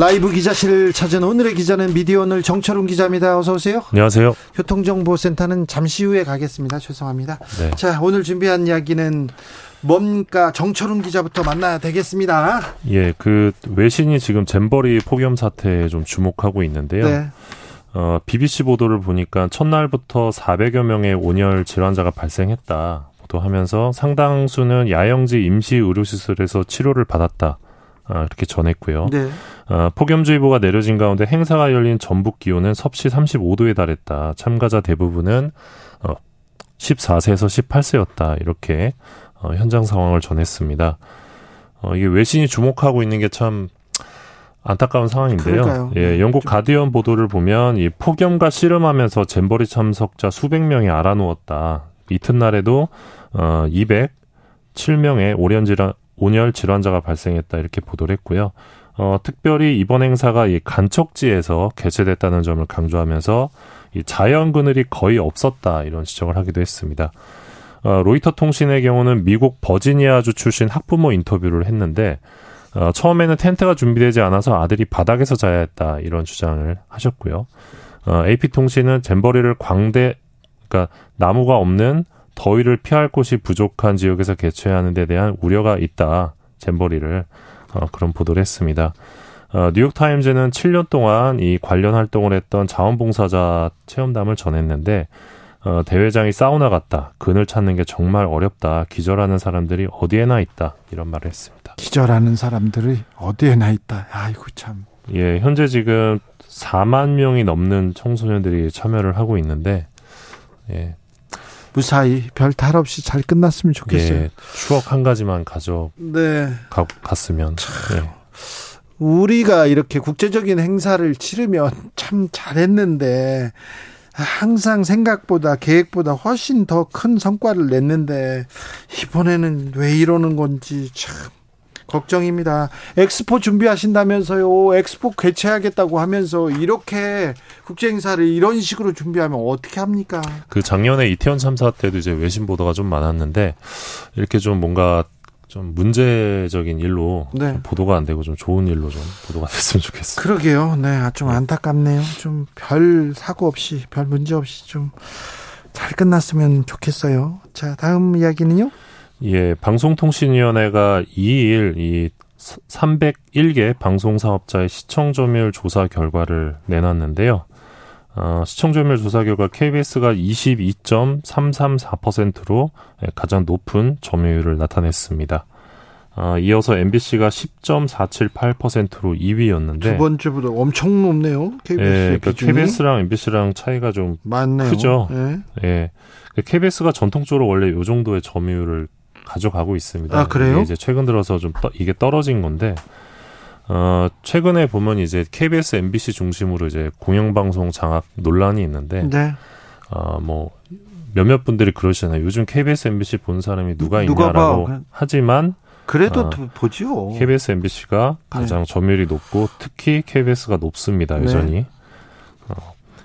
라이브 기자실을 찾은 오늘의 기자는 미디어 오늘 정철웅 기자입니다. 어서 오세요. 안녕하세요. 교통정보센터는 잠시 후에 가겠습니다. 죄송합니다. 네. 자, 오늘 준비한 이야기는 뭡니까? 정철웅 기자부터 만나야 되겠습니다. 예, 그 외신이 지금 잼버리 폭염 사태에 좀 주목하고 있는데요. 네. 어, BBC 보도를 보니까 첫날부터 400여 명의 온열 질환자가 발생했다. 보도 하면서 상당수는 야영지 임시 의료시설에서 치료를 받았다. 아, 이렇게 전했고요. 네. 어, 폭염주의보가 내려진 가운데 행사가 열린 전북 기온은 섭씨 35도에 달했다. 참가자 대부분은 어, 14세에서 18세였다. 이렇게 어, 현장 상황을 전했습니다. 어, 이게 외신이 주목하고 있는 게 참 안타까운 상황인데요. 그러니까요. 예, 네. 영국 가디언 보도를 보면 이 폭염과 씨름하면서 잼버리 참석자 수백 명이 알아누웠다. 이튿날에도 어 207명의 오련 질환 온열 질환자가 발생했다 이렇게 보도를 했고요. 어 특별히 이번 행사가 이 간척지에서 개최됐다는 점을 강조하면서 이 자연 그늘이 거의 없었다 이런 지적을 하기도 했습니다. 어, 로이터 통신의 경우는 미국 버지니아주 출신 학부모 인터뷰를 했는데 어, 처음에는 텐트가 준비되지 않아서 아들이 바닥에서 자야 했다 이런 주장을 하셨고요. 어, AP통신은 잼버리를 광대 그러니까 나무가 없는 더위를 피할 곳이 부족한 지역에서 개최하는 데 대한 우려가 있다. 잼버리를 어, 그런 보도를 했습니다. 어, 뉴욕타임즈는 7년 동안 이 관련 활동을 했던 자원봉사자 체험담을 전했는데 어, 대회장이 사우나 같다. 그늘 찾는 게 정말 어렵다. 기절하는 사람들이 어디에나 있다. 이런 말을 했습니다. 기절하는 사람들이 어디에나 있다. 아이고 참. 예, 현재 지금 4만 명이 넘는 청소년들이 참여를 하고 있는데 예. 무사히 별 탈 없이 잘 끝났으면 좋겠어요. 예, 추억 한 가지만 가져 네. 가, 갔으면. 예. 우리가 이렇게 국제적인 행사를 치르면 참 잘했는데 항상 생각보다 계획보다 훨씬 더 큰 성과를 냈는데 이번에는 왜 이러는 건지 참 걱정입니다. 엑스포 준비하신다면서요. 엑스포 개최하겠다고 하면서 이렇게 국제 행사를 이런 식으로 준비하면 어떻게 합니까? 그 작년에 이태원 참사 때도 이제 외신 보도가 좀 많았는데 이렇게 좀 뭔가 좀 문제적인 일로 네. 보도가 안 되고 좀 좋은 일로 좀 보도가 됐으면 좋겠어요. 그러게요. 네, 아, 좀 안타깝네요. 좀 별 사고 없이 별 문제 없이 좀 잘 끝났으면 좋겠어요. 자, 다음 이야기는요? 예, 방송통신위원회가 2일 이 301개 방송사업자의 시청 점유율 조사 결과를 내놨는데요. 어, 시청 점유율 조사 결과 KBS가 22.334%로 가장 높은 점유율을 나타냈습니다. 어, 이어서 MBC가 10.478%로 2위였는데 두 번째 보다 엄청 높네요. KBS 예, 그러니까 KBS랑 MBC랑 차이가 좀 많네요. 크죠. 예. 예. KBS가 전통적으로 원래 요 정도의 점유율을 가져가고 있습니다. 아, 그래요? 이제 최근 들어서 좀 떠, 이게 떨어진 건데 어, 최근에 보면 이제 KBS, MBC 중심으로 이제 공영방송 장악 논란이 있는데, 네. 어, 뭐, 몇몇 분들이 그러시잖아요. 요즘 KBS, MBC 본 사람이 누가, 누가 있냐라고 봐. 하지만, 그래도 어, 보지요. KBS, MBC가 가장 네. 점유율이 높고, 특히 KBS가 높습니다, 여전히. 네.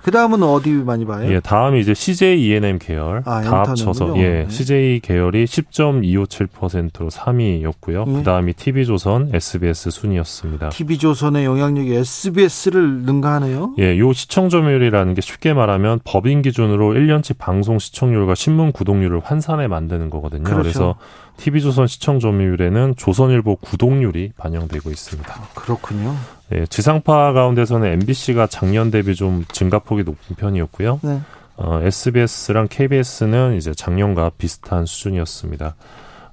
그 다음은 어디 많이 봐요? 예, 다음이 이제 CJ ENM 계열 아, 다 합쳐서 예, 네. CJ 계열이 10.257%로 3위였고요. 네. 그 다음이 TV조선, SBS 순이었습니다. TV조선의 영향력이 SBS를 능가하네요. 예, 요 시청 점유율이라는 게 쉽게 말하면 법인 기준으로 1년치 방송 시청률과 신문 구독률을 환산해 만드는 거거든요. 그렇죠. 그래서 TV조선 시청 점유율에는 조선일보 구독률이 반영되고 있습니다. 아, 그렇군요. 네, 지상파 가운데서는 MBC가 작년 대비 좀 증가폭이 높은 편이었고요. 네. 어, SBS랑 KBS는 이제 작년과 비슷한 수준이었습니다.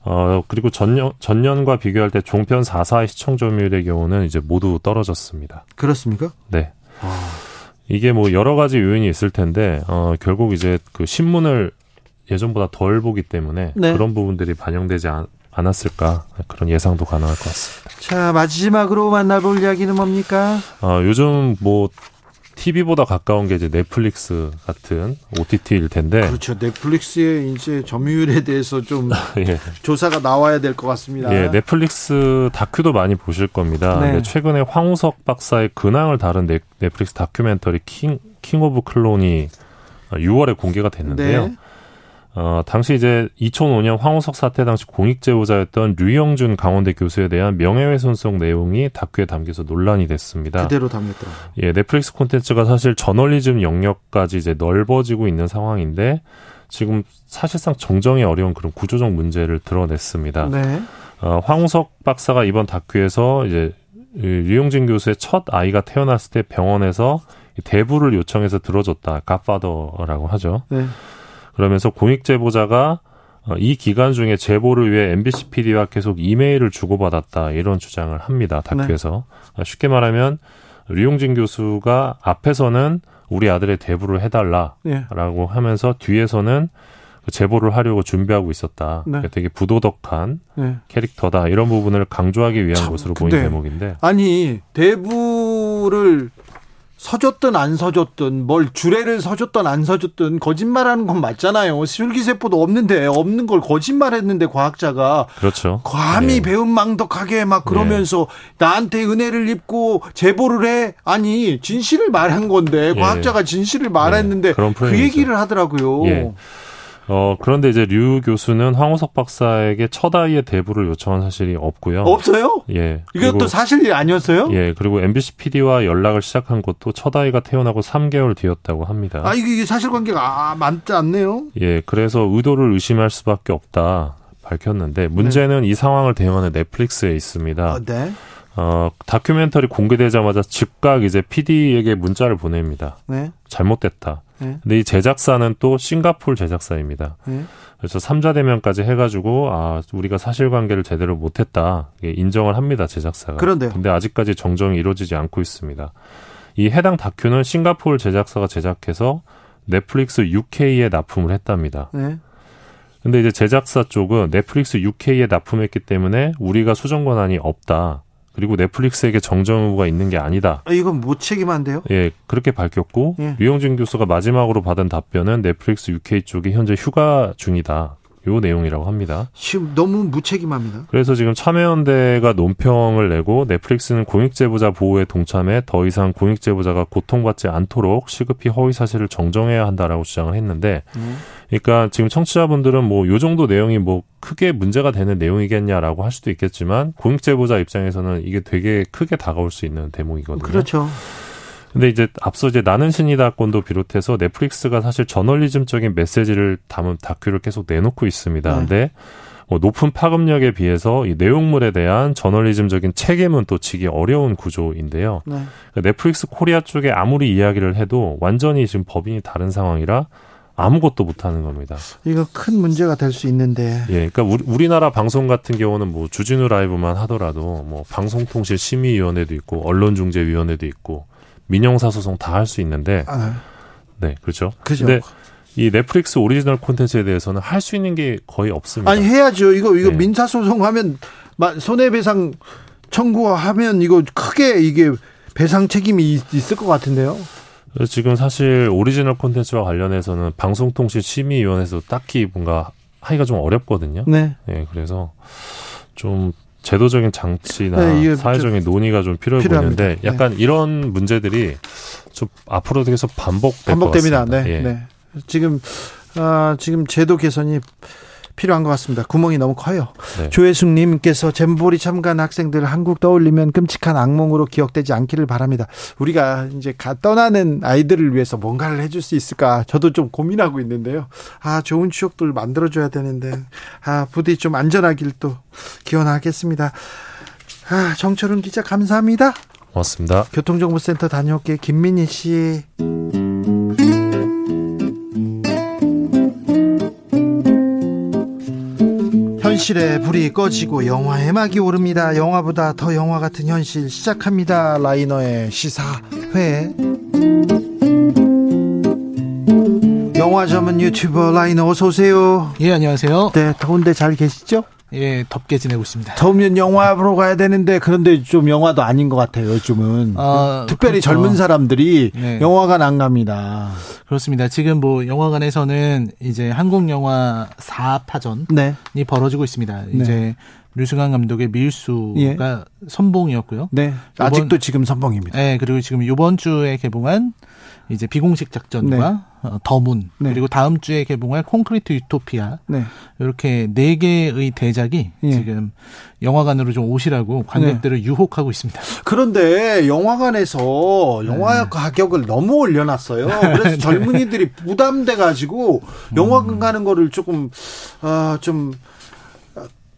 어, 그리고 전년, 전년과 비교할 때 종편 4사의 시청 점유율의 경우는 이제 모두 떨어졌습니다. 그렇습니까? 네. 아. 이게 뭐 여러 가지 요인이 있을 텐데, 어, 결국 이제 그 신문을 예전보다 덜 보기 때문에 네. 그런 부분들이 반영되지 않, 않았을까 그런 예상도 가능할 것 같습니다. 자 마지막으로 만나볼 이야기는 뭡니까? 어, 요즘 뭐 TV보다 가까운 게 이제 넷플릭스 같은 OTT일 텐데. 그렇죠. 넷플릭스의 이제 점유율에 대해서 좀 예. 조사가 나와야 될 것 같습니다. 예, 넷플릭스 다큐도 많이 보실 겁니다. 네. 최근에 황우석 박사의 근황을 다룬 넷, 넷플릭스 다큐멘터리 King, King of Clone이 6월에 공개가 됐는데요. 네. 어, 당시 이제 2005년 황우석 사태 당시 공익제보자였던 류영준 강원대 교수에 대한 명예훼손성 내용이 다큐에 담겨서 논란이 됐습니다. 그대로 담겼더라고요. 예, 넷플릭스 콘텐츠가 사실 저널리즘 영역까지 이제 넓어지고 있는 상황인데 지금 사실상 정정이 어려운 그런 구조적 문제를 드러냈습니다. 네. 어, 황우석 박사가 이번 다큐에서 이제 류영진 교수의 첫 아이가 태어났을 때 병원에서 대부를 요청해서 들어줬다. 갓파더라고 하죠. 네. 그러면서 공익 제보자가 어, 이 기간 중에 제보를 위해 MBC PD와 계속 이메일을 주고받았다 이런 주장을 합니다. 다큐에서 네. 쉽게 말하면 류용진 교수가 앞에서는 우리 아들의 대부를 해달라라고 네. 하면서 뒤에서는 그 제보를 하려고 준비하고 있었다. 네. 되게 부도덕한 네. 캐릭터다. 이런 부분을 강조하기 위한 것으로 보이는 대목인데. 아니 대부를 서줬든 안 서줬든 뭘 주례를 서줬든 안 서줬든 거짓말하는 건 맞잖아요. 줄기세포도 없는데 없는 걸 거짓말했는데 과학자가 그렇죠. 감히 네. 배은망덕하게 막 그러면서 네. 나한테 은혜를 입고 제보를 해 아니 진실을 말한 건데 예. 과학자가 진실을 말했는데 네. 그 얘기를 하더라고요. 예. 어, 그런데 이제 류 교수는 황우석 박사에게 첫 아이의 대부를 요청한 사실이 없고요. 없어요? 예. 이것도 사실이 아니었어요? 예. 그리고 MBC PD와 연락을 시작한 것도 첫 아이가 태어나고 3개월 뒤였다고 합니다. 아, 이게 사실관계가 아, 맞지 않네요? 예. 그래서 의도를 의심할 수밖에 없다 밝혔는데 문제는 네. 이 상황을 대응하는 넷플릭스에 있습니다. 아, 네. 어, 다큐멘터리 공개되자마자 즉각 이제 PD에게 문자를 보냅니다. 네. 잘못됐다. 네. 근데 이 제작사는 또 싱가폴 제작사입니다. 네. 그래서 삼자 대면까지 해가지고 아 우리가 사실관계를 제대로 못했다 인정을 합니다 제작사가. 그런데요. 근데 아직까지 정정이 이루어지지 않고 있습니다. 이 해당 다큐는 싱가폴 제작사가 제작해서 넷플릭스 UK에 납품을 했답니다. 네. 근데 이제 제작사 쪽은 넷플릭스 UK에 납품했기 때문에 우리가 수정 권한이 없다. 그리고 넷플릭스에게 정정 의무가 있는 게 아니다. 아, 이건 무책임한데요? 예, 그렇게 밝혔고 예. 류영진 교수가 마지막으로 받은 답변은 넷플릭스 UK 쪽이 현재 휴가 중이다. 요 내용이라고 합니다. 지금 너무 무책임합니다. 그래서 지금 참여연대가 논평을 내고 넷플릭스는 공익제보자 보호에 동참해 더 이상 공익제보자가 고통받지 않도록 시급히 허위 사실을 정정해야 한다라고 주장을 했는데, 음. 그러니까 지금 청취자분들은 뭐 요 정도 내용이 뭐 크게 문제가 되는 내용이겠냐라고 할 수도 있겠지만 공익 제보자 입장에서는 이게 되게 크게 다가올 수 있는 대목이거든요. 그렇죠. 근데 이제 앞서 이제 나는 신이다권도 비롯해서 넷플릭스가 사실 저널리즘적인 메시지를 담은 다큐를 계속 내놓고 있습니다. 네. 근데 뭐 높은 파급력에 비해서 이 내용물에 대한 저널리즘적인 책임은 또 지기 어려운 구조인데요. 네. 그러니까 넷플릭스 코리아 쪽에 아무리 이야기를 해도 완전히 지금 법인이 다른 상황이라 아무것도 못하는 겁니다. 이거 큰 문제가 될 수 있는데. 예, 그러니까 우리, 우리나라 방송 같은 경우는 뭐 주진우 라이브만 하더라도 뭐 방송통신 심의위원회도 있고 언론중재위원회도 있고 민영사 소송 다 할 수 있는데 아. 네 그렇죠. 그죠. 근데 이 넷플릭스 오리지널 콘텐츠에 대해서는 할 수 있는 게 거의 없습니다. 아니 해야죠. 이거 이거 네. 민사 소송하면 손해배상 청구하면 이거 크게 이게 배상 책임이 있을 것 같은데요. 지금 사실 오리지널 콘텐츠와 관련해서는 방송통신 심의위원회에서 딱히 뭔가 하기가 좀 어렵거든요. 네. 네 그래서 좀 제도적인 장치나 네, 사회적인 논의가 좀 필요해 필요합니다. 보이는데 네. 약간 네. 이런 문제들이 좀 앞으로 계속 반복될 반복됩니다. 네, 예. 네. 지금 아, 지금 제도 개선이 필요한 것 같습니다. 구멍이 너무 커요. 네. 조혜숙님께서 잼보리 참가한 학생들 한국 떠올리면 끔찍한 악몽으로 기억되지 않기를 바랍니다. 우리가 이제 가 떠나는 아이들을 위해서 뭔가를 해줄 수 있을까? 저도 좀 고민하고 있는데요. 아 좋은 추억들 만들어줘야 되는데 아 부디 좀 안전하길 또 기원하겠습니다. 아 정철훈 기자 감사합니다. 고맙습니다. 교통정보센터 다녀올게 김민희 씨. 현실에 불이 꺼지고 영화의 막이 오릅니다. 영화보다 더 영화 같은 현실 시작합니다. 라이너의 시사회. 영화 전문 유튜버 라이너 어서 오세요. 예, 안녕하세요. 네, 더운데 잘 계시죠? 예, 덥게 지내고 있습니다. 더우면 영화 보러 가야 되는데 그런데 좀 영화도 아닌 것 같아요. 요즘은 어, 특별히 그렇죠. 젊은 사람들이 네. 영화관 안 갑니다. 그렇습니다. 지금 뭐 영화관에서는 이제 한국 영화 4파전이 네. 벌어지고 있습니다. 네. 이제 류승환 감독의 밀수가 예. 선봉이었고요. 네. 아직도 지금 선봉입니다. 네, 그리고 지금 이번 주에 개봉한 이제 비공식 작전과 네. 어, 더문 네. 그리고 다음 주에 개봉할 콘크리트 유토피아 네. 이렇게 네 개의 대작이 예. 지금 영화관으로 좀 오시라고 관객들을 네. 유혹하고 있습니다. 그런데 영화관에서 영화 네. 가격을 너무 올려놨어요. 그래서 네. 젊은이들이 부담돼 가지고 영화관 가는 거를 조금 어좀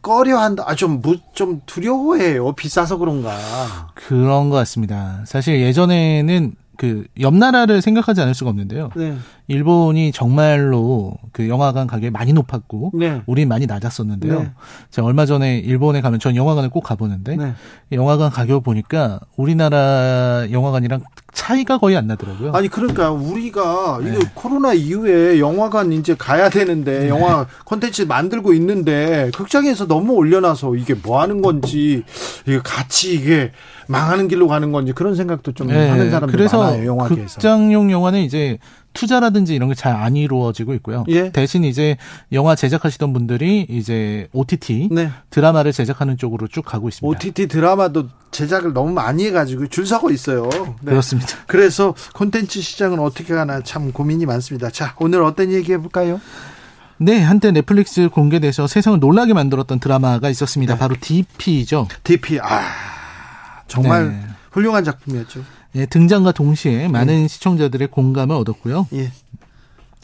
꺼려한다. 아, 좀, 좀 두려워해요. 비싸서 그런가. 그런 것 같습니다. 사실 예전에는 그 옆 나라를 생각하지 않을 수가 없는데요. 네. 일본이 정말로 그 영화관 가격이 많이 높았고 네. 우린 많이 낮았었는데요. 네. 제가 얼마 전에 일본에 가면 전 영화관을 꼭 가보는데 네. 영화관 가격 보니까 우리나라 영화관이랑 차이가 거의 안 나더라고요. 아니 그러니까 우리가 이거 네. 코로나 이후에 영화관 이제 가야 되는데 네. 영화 콘텐츠 만들고 있는데 극장에서 너무 올려놔서 이게 뭐 하는 건지 이게 같이 이게 망하는 길로 가는 건지 그런 생각도 좀 네. 하는 사람들 그래서 많아요. 영화계에서. 극장용 영화는 이제 투자라든지 이런 게 잘 안 이루어지고 있고요. 예. 대신 이제 영화 제작하시던 분들이 이제 OTT 네. 드라마를 제작하는 쪽으로 쭉 가고 있습니다. OTT 드라마도 제작을 너무 많이 해가지고 줄 서고 있어요. 네. 그렇습니다. 그래서 콘텐츠 시장은 어떻게 가나 참 고민이 많습니다. 자, 오늘 어떤 얘기 해볼까요? 네, 한때 넷플릭스 공개돼서 세상을 놀라게 만들었던 드라마가 있었습니다. 네. 바로 DP죠. DP, 아, 정말 네. 훌륭한 작품이었죠. 예, 등장과 동시에 많은 예. 시청자들의 공감을 얻었고요. 예.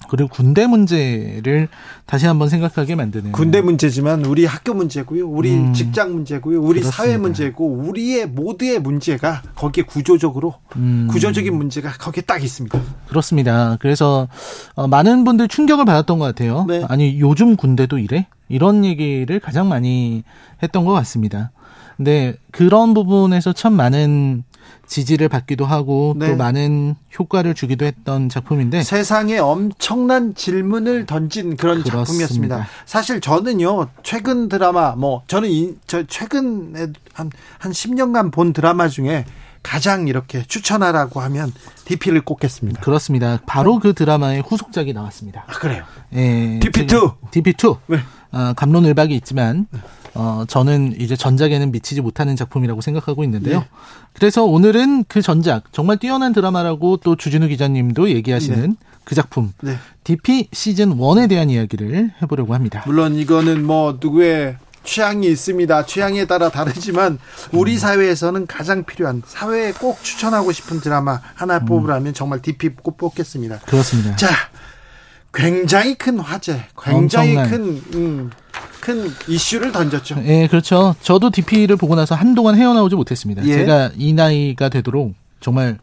그리고 군대 문제를 다시 한번 생각하게 만드는 군대 문제지만 우리 학교 문제고요, 우리 음, 직장 문제고요, 우리 그렇습니다. 사회 문제고 우리의 모두의 문제가 거기에 구조적으로 음. 구조적인 문제가 거기에 딱 있습니다. 그렇습니다. 그래서 어, 많은 분들 충격을 받았던 것 같아요. 네. 아니 요즘 군대도 이래? 이런 얘기를 가장 많이 했던 것 같습니다. 근데 그런 부분에서 참 많은 지지를 받기도 하고 네. 또 많은 효과를 주기도 했던 작품인데 세상에 엄청난 질문을 던진 그런 그렇습니다. 작품이었습니다. 사실 저는요 최근 드라마 뭐 저는 이, 저 최근에 한한 한 10년간 본 드라마 중에 가장 이렇게 추천하라고 하면 DP를 꼽겠습니다. 그렇습니다. 바로 그 드라마의 후속작이 나왔습니다. 아, 그래요? 예. DP2. DP2. 네. 아, 감론을박이 있지만 어, 저는 이제 전작에는 미치지 못하는 작품이라고 생각하고 있는데요. 네. 그래서 오늘은 그 전작, 정말 뛰어난 드라마라고 또 주진우 기자님도 얘기하시는 네. 그 작품, 네. DP 시즌 1에 대한 이야기를 해보려고 합니다. 물론 이거는 뭐 누구의 취향이 있습니다. 취향에 따라 다르지만 우리 음. 사회에서는 가장 필요한 사회에 꼭 추천하고 싶은 드라마 하나 음. 뽑으라면 정말 DP 꼭 뽑겠습니다. 그렇습니다. 자, 굉장히 큰 화제, 굉장히 큰 음, 큰 이슈를 던졌죠. 예, 그렇죠. 저도 DP를 보고 나서 한동안 헤어나오지 못했습니다. 예. 제가 이 나이가 되도록 정말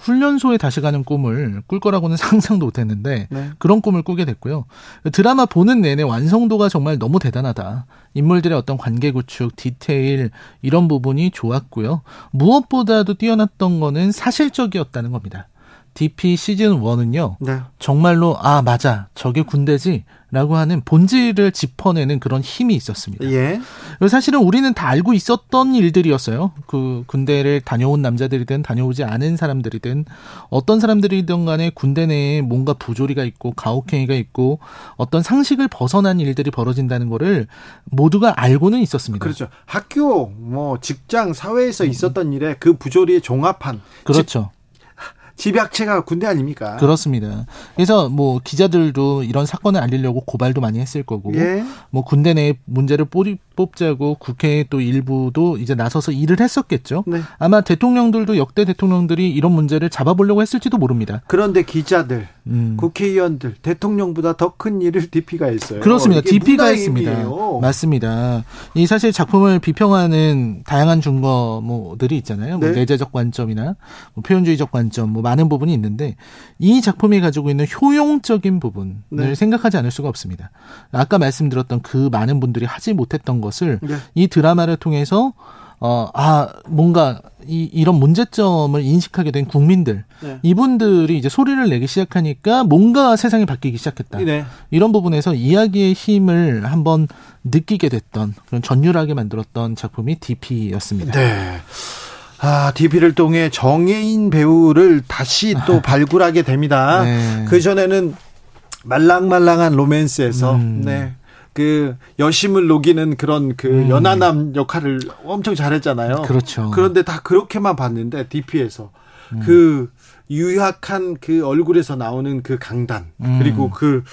훈련소에 다시 가는 꿈을 꿀 거라고는 상상도 못했는데 네. 그런 꿈을 꾸게 됐고요. 드라마 보는 내내 완성도가 정말 너무 대단하다. 인물들의 어떤 관계 구축, 디테일 이런 부분이 좋았고요. 무엇보다도 뛰어났던 거는 사실적이었다는 겁니다. DP 시즌 1은요. 네. 정말로 아 맞아 저게 군대지라고 하는 본질을 짚어내는 그런 힘이 있었습니다. 예. 사실은 우리는 다 알고 있었던 일들이었어요. 그 군대를 다녀온 남자들이든 다녀오지 않은 사람들이든 어떤 사람들이든 간에 군대 내에 뭔가 부조리가 있고 가혹행위가 있고 어떤 상식을 벗어난 일들이 벌어진다는 거를 모두가 알고는 있었습니다. 그렇죠. 학교 뭐 직장 사회에서 있었던 일에 그 부조리에 종합한 그렇죠. 집약체가 군대 아닙니까? 그렇습니다. 그래서 뭐 기자들도 이런 사건을 알리려고 고발도 많이 했을 거고, 예. 뭐 군대 내 문제를 뿌리, 뽑자고 국회 또 일부도 이제 나서서 일을 했었겠죠. 네. 아마 대통령들도 역대 대통령들이 이런 문제를 잡아보려고 했을지도 모릅니다. 그런데 기자들, 음. 국회의원들, 대통령보다 더 큰 일을 DP가 했어요. 그렇습니다. DP가 했습니다. 맞습니다. 이 사실 작품을 비평하는 다양한 증거들이 있잖아요. 뭐 네. 뭐 내재적 관점이나 뭐 표현주의적 관점, 뭐 많은 부분이 있는데 이 작품이 가지고 있는 효용적인 부분을 네. 생각하지 않을 수가 없습니다. 아까 말씀드렸던 그 많은 분들이 하지 못했던 것을 네. 이 드라마를 통해서 어, 아, 뭔가 이, 이런 문제점을 인식하게 된 국민들, 네. 이분들이 이제 소리를 내기 시작하니까 뭔가 세상이 바뀌기 시작했다. 네. 이런 부분에서 이야기의 힘을 한번 느끼게 됐던 그런 전율하게 만들었던 작품이 DP였습니다. 네. 아, DP를 통해 정예인 배우를 다시 또 발굴하게 됩니다. 네. 그 전에는 말랑말랑한 로맨스에서 음. 네. 그 여심을 녹이는 그런 그 음. 연하남 역할을 엄청 잘했잖아요. 그렇죠. 그런데 다 그렇게만 봤는데 DP에서 음. 그 유약한 그 얼굴에서 나오는 그 강단 음. 그리고 그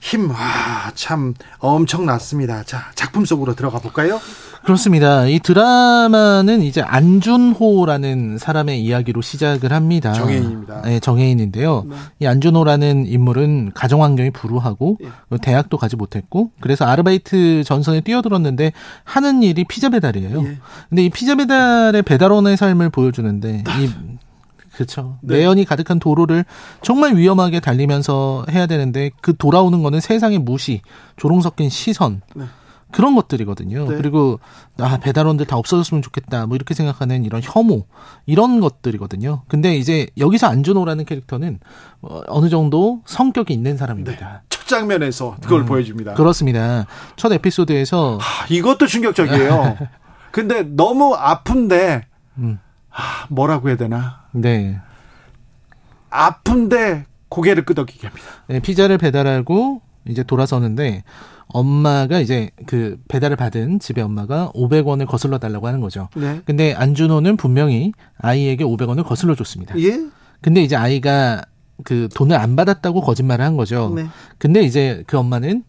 힘, 와, 참 엄청났습니다. 자, 작품 속으로 들어가 볼까요? 그렇습니다. 이 드라마는 이제 안준호라는 사람의 이야기로 시작을 합니다. 정혜인입니다. 네, 정혜인인데요. 네. 이 안준호라는 인물은 가정 환경이 불우하고 예. 대학도 가지 못했고 그래서 아르바이트 전선에 뛰어들었는데 하는 일이 피자 배달이에요. 예. 근데 이 피자 배달의 배달원의 삶을 보여주는데 이 그렇죠. 네. 매연이 가득한 도로를 정말 위험하게 달리면서 해야 되는데 그 돌아오는 거는 세상의 무시, 조롱 섞인 시선. 네. 그런 것들이거든요. 네. 그리고 아 배달원들 다 없어졌으면 좋겠다. 뭐 이렇게 생각하는 이런 혐오 이런 것들이거든요. 근데 이제 여기서 안준호라는 캐릭터는 어, 어느 정도 성격이 있는 사람입니다. 네. 첫 장면에서 그걸 음, 보여줍니다. 그렇습니다. 첫 에피소드에서 하, 이것도 충격적이에요. 근데 너무 아픈데 음. 하, 뭐라고 해야 되나? 네. 아픈데 고개를 끄덕이게 합니다. 네, 피자를 배달하고 이제 돌아서는데 엄마가 이제 그 배달을 받은 집에 엄마가 500원을 거슬러 달라고 하는 거죠. 네. 근데 안준호는 분명히 아이에게 500원을 거슬러 줬습니다. 예? 근데 이제 아이가 그 돈을 안 받았다고 거짓말을 한 거죠. 네. 근데 이제 그 엄마는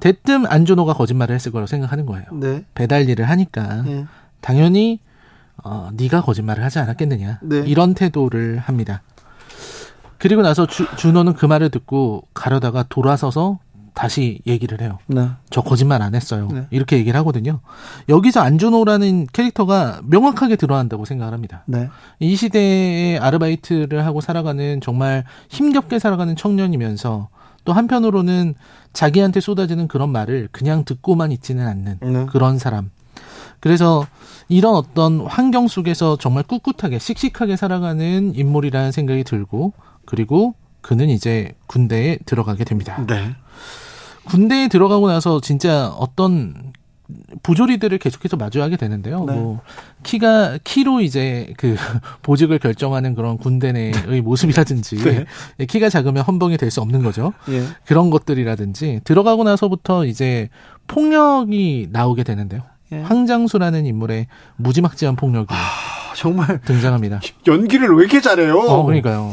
대뜸 안준호가 거짓말을 했을 거라고 생각하는 거예요. 네. 배달 일을 하니까 네. 당연히 어 네가 거짓말을 하지 않았겠느냐. 네. 이런 태도를 합니다. 그리고 나서 주, 준호는 그 말을 듣고 가려다가 돌아서서 다시 얘기를 해요. 네. 저 거짓말 안 했어요. 네. 이렇게 얘기를 하거든요. 여기서 안준호라는 캐릭터가 명확하게 드러난다고 생각을 합니다. 네. 이 시대에 아르바이트를 하고 살아가는 정말 힘겹게 살아가는 청년이면서 또 한편으로는 자기한테 쏟아지는 그런 말을 그냥 듣고만 있지는 않는 네. 그런 사람. 그래서 이런 어떤 환경 속에서 정말 꿋꿋하게 씩씩하게 살아가는 인물이라는 생각이 들고 그리고 그는 이제 군대에 들어가게 됩니다. 네. 군대에 들어가고 나서 진짜 어떤 부조리들을 계속해서 마주하게 되는데요. 네. 뭐 키가 키로 이제 그 보직을 결정하는 그런 군대 내의 모습이라든지 네. 예, 키가 작으면 헌병이 될 수 없는 거죠. 예. 그런 것들이라든지 들어가고 나서부터 이제 폭력이 나오게 되는데요. 예. 황장수라는 인물의 무지막지한 폭력이 하, 정말 등장합니다. 연기를 왜 이렇게 잘해요? 어, 그러니까요.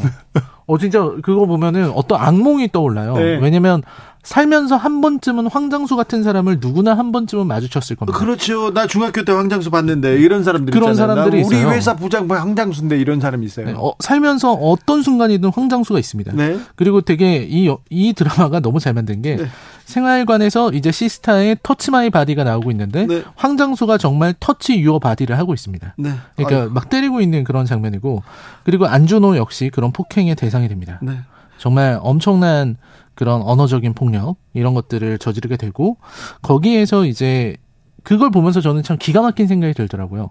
어 진짜 그거 보면은 어떤 악몽이 떠올라요. 네. 왜냐면 살면서 한 번쯤은 황장수 같은 사람을 누구나 한 번쯤은 마주쳤을 겁니다. 그렇죠. 나 중학교 때 황장수 봤는데 이런 사람들이 그런 있잖아요. 사람들이 우리 있어요. 회사 부장 뭐 황장수인데 이런 사람이 있어요. 네, 어, 살면서 어떤 순간이든 황장수가 있습니다. 네. 그리고 되게 이, 이 드라마가 너무 잘 만든 게 네. 생활관에서 이제 시스타의 Touch My Body가 나오고 있는데 네. 황장수가 정말 touch your body를 하고 있습니다. 네. 그러니까 아유. 막 때리고 있는 그런 장면이고 그리고 안준호 역시 그런 폭행의 대상이 됩니다. 네. 정말 엄청난 그런 언어적인 폭력 이런 것들을 저지르게 되고 거기에서 이제 그걸 보면서 저는 참 기가 막힌 생각이 들더라고요.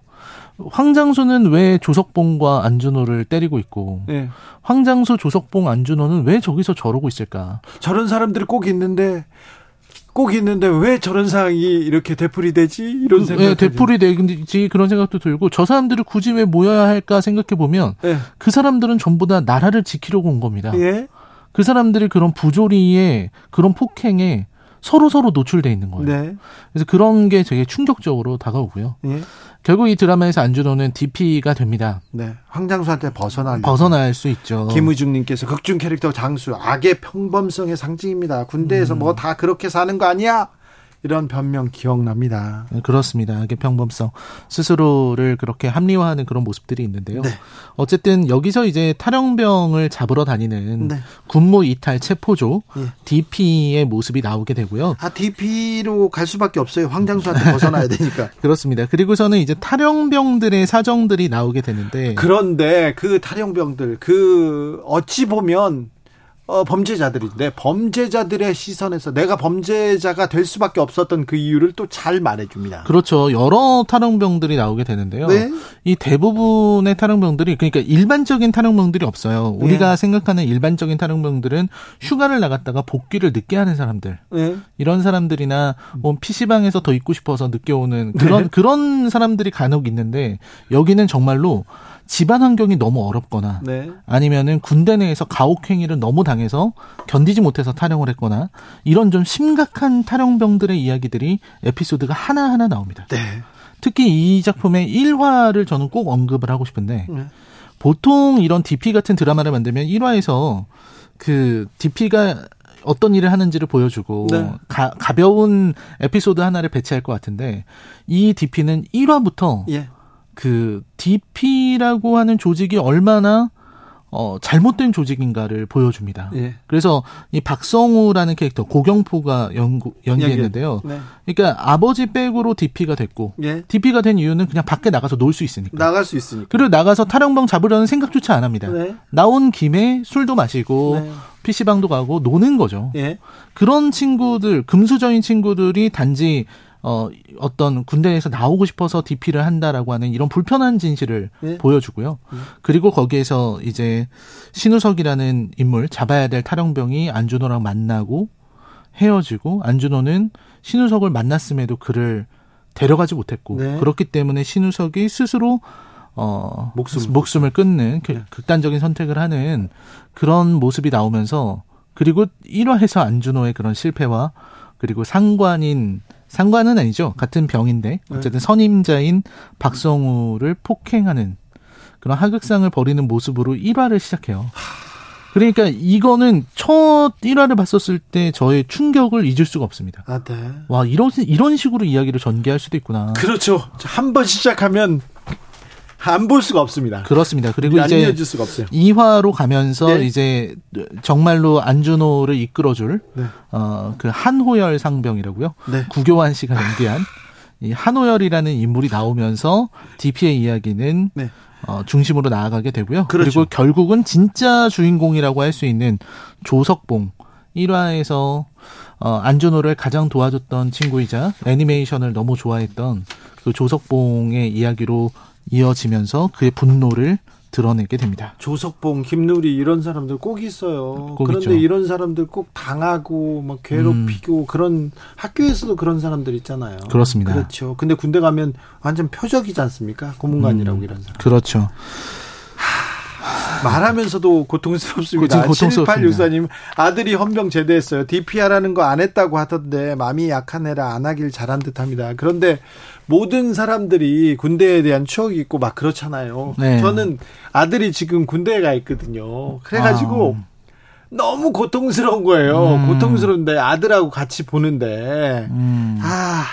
황장수는 왜 조석봉과 안준호를 때리고 있고 네. 황장수, 조석봉, 안준호는 왜 저기서 저러고 있을까? 저런 사람들이 꼭 있는데 꼭 있는데 왜 저런 상황이 이렇게 되풀이 되지 이런 생각. 네, 되풀이 되지 그런 생각도 들고 저 사람들을 굳이 왜 모여야 할까 생각해 보면 네. 그 사람들은 전부 다 나라를 지키려고 온 겁니다. 예? 그 사람들이 그런 부조리에 그런 폭행에 서로 서로 노출돼 있는 거예요. 네. 그래서 그런 게 되게 충격적으로 다가오고요. 예. 결국 이 드라마에서 안준호는 DP가 됩니다. 네. 황장수한테 벗어날 벗어날 수 있죠. 김우중님께서 극중 캐릭터 장수 악의 평범성의 상징입니다. 군대에서 음. 뭐다 그렇게 사는 거 아니야? 이런 변명 기억납니다. 네, 그렇습니다. 이게 평범성 스스로를 그렇게 합리화하는 그런 모습들이 있는데요. 네. 어쨌든 여기서 이제 탈영병을 잡으러 다니는 네. 군무 이탈 체포조 예. DP의 모습이 나오게 되고요. 아 DP로 갈 수밖에 없어요. 황장수한테 벗어나야 되니까. 그렇습니다. 그리고서는 이제 탈영병들의 사정들이 나오게 되는데 그런데 그 탈영병들 그 어찌 보면 어, 범죄자들인데 범죄자들의 시선에서 내가 범죄자가 될 수밖에 없었던 그 이유를 또 잘 말해줍니다. 그렇죠. 여러 탈영병들이 나오게 되는데요. 네? 이 대부분의 탈영병들이 그러니까 일반적인 탈영병들이 없어요. 네. 우리가 생각하는 일반적인 탈영병들은 휴가를 나갔다가 복귀를 늦게 하는 사람들, 네. 이런 사람들이나 뭐 PC방에서 더 있고 싶어서 늦게 오는 그런 네. 그런 사람들이 간혹 있는데 여기는 정말로 집안 환경이 너무 어렵거나 네. 아니면은 군대 내에서 가혹행위를 너무 당해서 견디지 못해서 탈영을 했거나 이런 좀 심각한 탈영병들의 이야기들이 에피소드가 하나하나 나옵니다. 네. 특히 이 작품의 1화를 저는 꼭 언급을 하고 싶은데 네. 보통 이런 DP 같은 드라마를 만들면 1화에서 그 DP가 어떤 일을 하는지를 보여주고 네. 가, 가벼운 에피소드 하나를 배치할 것 같은데 이 DP는 1화부터 예. 그 DP라고 하는 조직이 얼마나 어, 잘못된 조직인가를 보여줍니다. 예. 그래서 이 박성우라는 캐릭터 고경포가 연구, 연기했는데요. 네. 그러니까 아버지 백으로 DP가 됐고 예. DP가 된 이유는 그냥 밖에 나가서 놀 수 있으니까. 나갈 수 있으니까. 그리고 나가서 탈영병 잡으려는 생각조차 안 합니다. 네. 나온 김에 술도 마시고 네. PC방도 가고 노는 거죠. 예. 그런 친구들, 금수저인 친구들이 단지 어, 어떤 군대에서 나오고 싶어서 DP를 한다라고 하는 이런 불편한 진실을 예? 보여주고요. 예. 그리고 거기에서 이제 신우석이라는 인물 잡아야 될 탈영병이 안준호랑 만나고 헤어지고 안준호는 신우석을 만났음에도 그를 데려가지 못했고 네. 그렇기 때문에 신우석이 스스로 어 목숨. 목숨을 끊는 네. 극단적인 선택을 하는 그런 모습이 나오면서 그리고 1화에서 안준호의 그런 실패와 그리고 상관인 상관은 아니죠. 같은 병인데 네. 어쨌든 선임자인 박성우를 폭행하는 그런 하극상을 벌이는 모습으로 1화를 시작해요. 그러니까 이거는 첫 1화를 봤었을 때 저의 충격을 잊을 수가 없습니다. 아, 네. 와, 이런, 이런 식으로 이야기를 전개할 수도 있구나. 그렇죠. 한 번 시작하면 안 볼 수가 없습니다. 그렇습니다. 그리고 이제. 2화로 가면서 네. 이제 정말로 안준호를 이끌어줄 네. 어그 한호열 상병이라고요. 네. 구교환 씨가 연기한 이 한호열이라는 인물이 나오면서 DP의 이야기는 네. 어, 중심으로 나아가게 되고요. 그렇죠. 그리고 결국은 진짜 주인공이라고 할 수 있는 조석봉 1화에서 어, 안준호를 가장 도와줬던 친구이자 애니메이션을 너무 좋아했던 그 조석봉의 이야기로 이어지면서 그의 분노를 드러내게 됩니다. 조석봉, 김누리 이런 사람들 꼭 있어요. 꼭 그런데 있죠. 이런 사람들 꼭 당하고 막 괴롭히고 음. 그런 학교에서도 그런 사람들 있잖아요. 그렇습니다. 그렇죠. 근데 군대 가면 완전 표적이지 않습니까? 고문관이라고 음. 이런 사람. 그렇죠. 말하면서도 고통스럽습니다. 고통스럽습니다. 7864님 아들이 헌병 제대했어요. DPR하는 거 안 했다고 하던데 마음이 약한 애라 안 하길 잘한 듯합니다. 그런데 모든 사람들이 군대에 대한 추억이 있고 막 그렇잖아요. 네. 저는 아들이 지금 군대에 가 있거든요. 그래가지고 아. 너무 고통스러운 거예요. 음. 고통스러운데 아들하고 같이 보는데 음. 아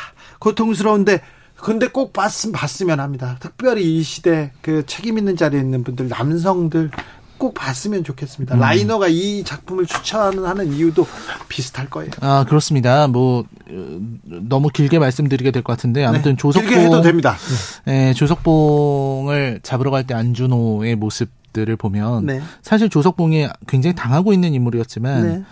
고통스러운데 근데 꼭 봤으면 봤으면 합니다. 특별히 이 시대 그 책임 있는 자리에 있는 분들 남성들 꼭 봤으면 좋겠습니다. 음. 라이너가 이 작품을 추천하는 이유도 비슷할 거예요. 아 그렇습니다. 뭐 어, 너무 길게 말씀드리게 될 것 같은데 아무튼 네, 조석봉 길게 해도 됩니다. 네, 조석봉을 잡으러 갈 때 안준호의 모습들을 보면 네. 사실 조석봉이 굉장히 당하고 있는 인물이었지만. 네.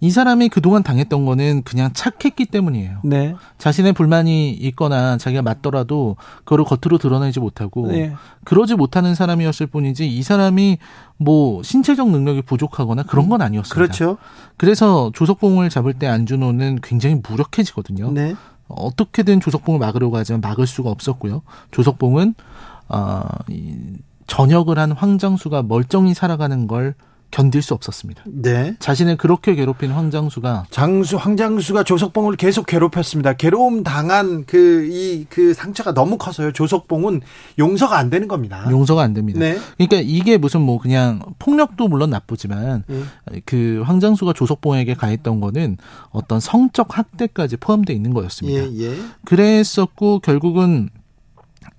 이 사람이 그동안 당했던 거는 그냥 착했기 때문이에요. 네. 자신의 불만이 있거나 자기가 맞더라도 그거를 겉으로 드러내지 못하고 네. 그러지 못하는 사람이었을 뿐이지 이 사람이 뭐 신체적 능력이 부족하거나 그런 건 아니었습니다. 그렇죠. 그래서 조석봉을 잡을 때 안준호는 굉장히 무력해지거든요. 네. 어떻게든 조석봉을 막으려고 하지만 막을 수가 없었고요. 조석봉은 어, 이 전역을 한 황장수가 멀쩡히 살아가는 걸 견딜 수 없었습니다. 네. 자신을 그렇게 괴롭힌 황장수가 장수 황장수가 조석봉을 계속 괴롭혔습니다. 괴로움 당한 그 이그 그 상처가 너무 커서요. 조석봉은 용서가 안 되는 겁니다. 용서가 안 됩니다. 네. 그러니까 이게 무슨 뭐 그냥 폭력도 물론 나쁘지만 음. 그 황장수가 조석봉에게 가했던 거는 어떤 성적 학대까지 포함되어 있는 거였습니다. 예, 예. 그랬었고 결국은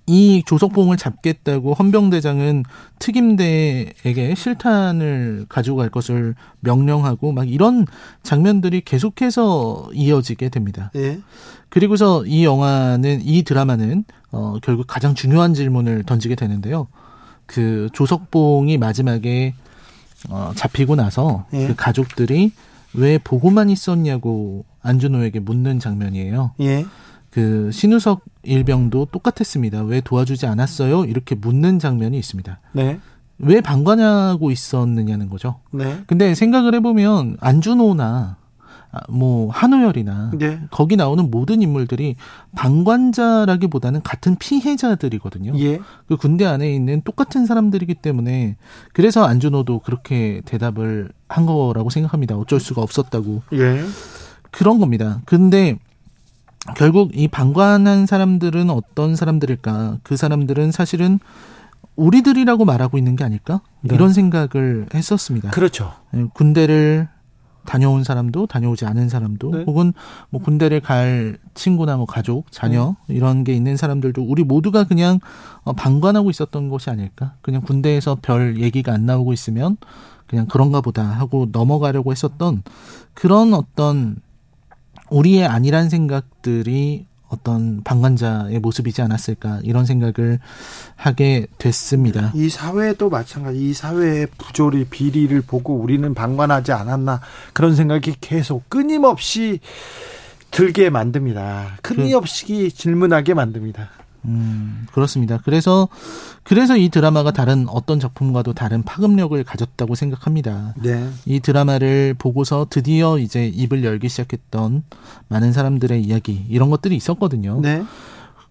이 조석봉을 잡겠다고 헌병대장은 특임대에게 실탄을 가지고 갈 것을 명령하고 막 이런 장면들이 계속해서 이어지게 됩니다. 예. 그리고서 이 영화는 이 드라마는 어 결국 가장 중요한 질문을 던지게 되는데요. 그 조석봉이 마지막에 어, 잡히고 나서 예. 그 가족들이 왜 보고만 있었냐고 안준호에게 묻는 장면이에요. 예. 그 신우석 일병도 똑같았습니다. 왜 도와주지 않았어요? 이렇게 묻는 장면이 있습니다. 네. 왜 방관하고 있었느냐는 거죠. 네. 근데 생각을 해보면 안준호나 아, 뭐 한우열이나 네. 거기 나오는 모든 인물들이 방관자라기보다는 같은 피해자들이거든요. 예. 그 군대 안에 있는 똑같은 사람들이기 때문에 그래서 안준호도 그렇게 대답을 한 거라고 생각합니다. 어쩔 수가 없었다고. 예. 그런 겁니다. 근데 결국 이 방관한 사람들은 어떤 사람들일까? 그 사람들은 사실은 우리들이라고 말하고 있는 게 아닐까? 네. 이런 생각을 했었습니다. 그렇죠. 예, 군대를 다녀온 사람도 다녀오지 않은 사람도 네. 혹은 뭐 군대를 갈 친구나 뭐 가족, 자녀 네. 이런 게 있는 사람들도 우리 모두가 그냥 어, 방관하고 있었던 것이 아닐까? 그냥 군대에서 별 얘기가 안 나오고 있으면 그냥 그런가 보다 하고 넘어가려고 했었던 그런 어떤 우리의 아니란 생각들이 어떤 방관자의 모습이지 않았을까 이런 생각을 하게 됐습니다. 이 사회도 마찬가지. 이 사회의 부조리 비리를 보고 우리는 방관하지 않았나 그런 생각이 계속 끊임없이 들게 만듭니다. 끊임없이 그, 질문하게 만듭니다. 음, 그렇습니다. 그래서 그래서 이 드라마가 다른 어떤 작품과도 다른 파급력을 가졌다고 생각합니다. 네. 이 드라마를 보고서 드디어 이제 입을 열기 시작했던 많은 사람들의 이야기 이런 것들이 있었거든요. 네.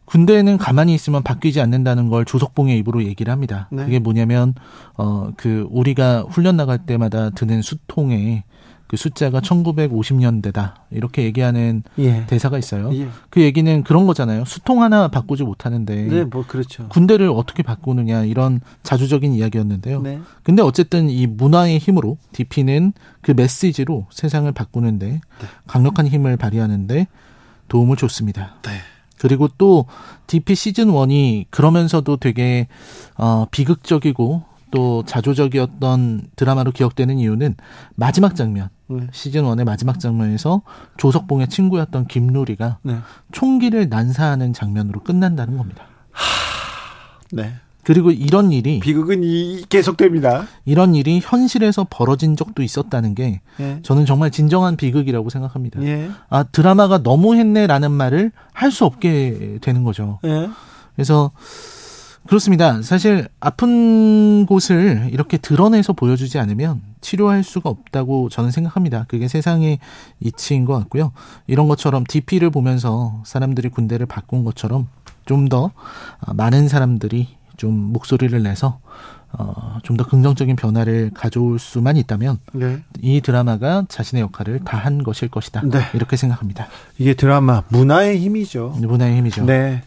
군대에는 가만히 있으면 바뀌지 않는다는 걸 조석봉의 입으로 얘기를 합니다. 네. 그게 뭐냐면 어 그 우리가 훈련 나갈 때마다 드는 수통에 그 숫자가 1950년대다. 이렇게 얘기하는 예. 대사가 있어요. 예. 그 얘기는 그런 거잖아요. 수통 하나 바꾸지 못하는데. 네, 뭐 그렇죠. 군대를 어떻게 바꾸느냐 이런 자주적인 이야기였는데요. 네. 근데 어쨌든 이 문화의 힘으로 DP는 그 메시지로 세상을 바꾸는데 네. 강력한 힘을 발휘하는데 도움을 줬습니다. 네. 그리고 또 DP 시즌 1이 그러면서도 되게 어 비극적이고 또 자조적이었던 드라마로 기억되는 이유는 마지막 장면 네. 시즌 1의 마지막 장면에서 조석봉의 친구였던 김루리가 네. 총기를 난사하는 장면으로 끝난다는 겁니다. 하... 네. 그리고 이런 일이 비극은 이, 계속됩니다. 이런 일이 현실에서 벌어진 적도 있었다는 게 예. 저는 정말 진정한 비극이라고 생각합니다. 예. 아 드라마가 너무했네라는 말을 할 수 없게 되는 거죠. 예. 그래서 그렇습니다. 사실 아픈 곳을 이렇게 드러내서 보여주지 않으면 치료할 수가 없다고 저는 생각합니다. 그게 세상의 이치인 것 같고요. 이런 것처럼 DP를 보면서 사람들이 군대를 바꾼 것처럼 좀 더 많은 사람들이 좀 목소리를 내서 어, 좀 더 긍정적인 변화를 가져올 수만 있다면 네. 이 드라마가 자신의 역할을 다 한 것일 것이다. 네. 이렇게 생각합니다. 이게 드라마 문화의 힘이죠. 문화의 힘이죠. 네.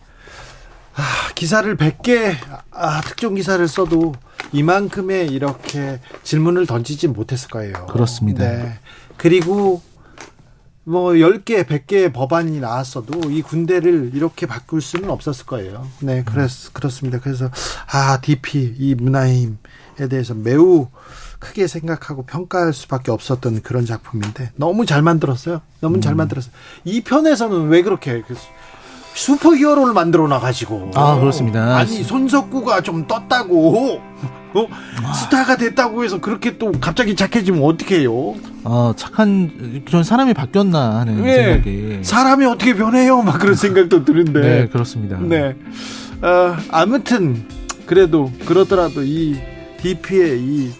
아, 기사를 100개, 아, 특정 기사를 써도 이만큼의 이렇게 질문을 던지지 못했을 거예요. 그렇습니다. 네. 그리고 뭐 10개, 100개 법안이 나왔어도 이 군대를 이렇게 바꿀 수는 없었을 거예요. 네, 그렇, 그렇습니다. 그래서, 아, DP, 이 문화의 힘에 대해서 매우 크게 생각하고 평가할 수밖에 없었던 그런 작품인데 너무 잘 만들었어요. 너무 잘 음. 만들었어요. 이 편에서는 왜 그렇게 슈퍼 히어로를 만들어 놔가지고. 아, 그렇습니다. 아니, 손석구가 좀 떴다고. 어? 아. 스타가 됐다고 해서 그렇게 또 갑자기 착해지면 어떡해요? 아, 착한, 그런 사람이 바뀌었나 하는 네. 생각이. 사람이 어떻게 변해요? 막 그런 생각도 드는데. 네, 그렇습니다. 네. 어, 아무튼, 그래도, 그러더라도 이 DP의 이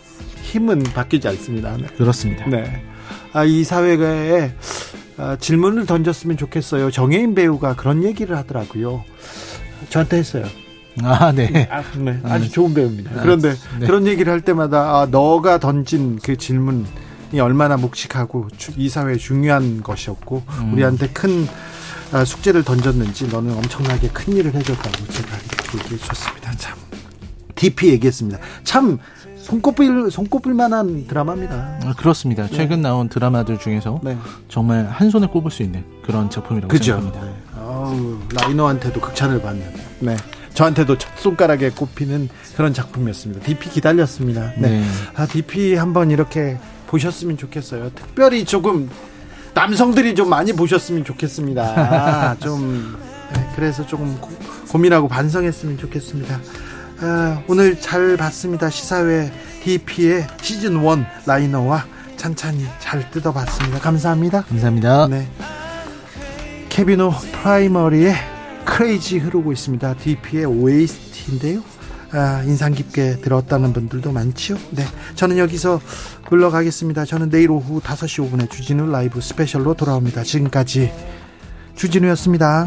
힘은 바뀌지 않습니다. 네. 그렇습니다. 네. 아, 이 사회에 아, 질문을 던졌으면 좋겠어요. 정혜인 배우가 그런 얘기를 하더라고요. 저한테 했어요. 아, 네. 아, 네. 아, 좋은 배우입니다. 아, 그런데 네. 그런 얘기를 할 때마다 아, 너가 던진 그 질문이 얼마나 묵직하고 이 사회에 중요한 것이었고 음. 우리한테 큰 아, 숙제를 던졌는지 너는 엄청나게 큰 일을 해줬다고 제가 얘기해 주셨습니다. 참 DP 얘기했습니다. 참 손꼽을 손꼽을 만한 드라마입니다. 아, 그렇습니다. 네. 최근 나온 드라마들 중에서 네. 정말 한 손에 꼽을 수 있는 그런 작품이라고 그죠? 생각합니다. 네. 아우, 라이너한테도 극찬을 받는. 네. 저한테도 첫 손가락에 꼽히는 그런 작품이었습니다. DP 기다렸습니다. 네. 네. 아, DP 한번 이렇게 보셨으면 좋겠어요. 특별히 조금 남성들이 좀 많이 보셨으면 좋겠습니다. 아, 좀 네, 그래서 조금 고, 고민하고 반성했으면 좋겠습니다. 아, 오늘 잘 봤습니다. 시사회 DP의 시즌 1 라이너와 찬찬히 잘 뜯어봤습니다. 감사합니다. 감사합니다. 네. 케빈오 프라이머리의 Crazy 흐르고 있습니다. DP의 OST인데요. 아, 인상 깊게 들었다는 분들도 많지요. 네. 저는 여기서 물러가겠습니다. 저는 내일 오후 5시 5분에 주진우 라이브 스페셜로 돌아옵니다. 지금까지 주진우였습니다.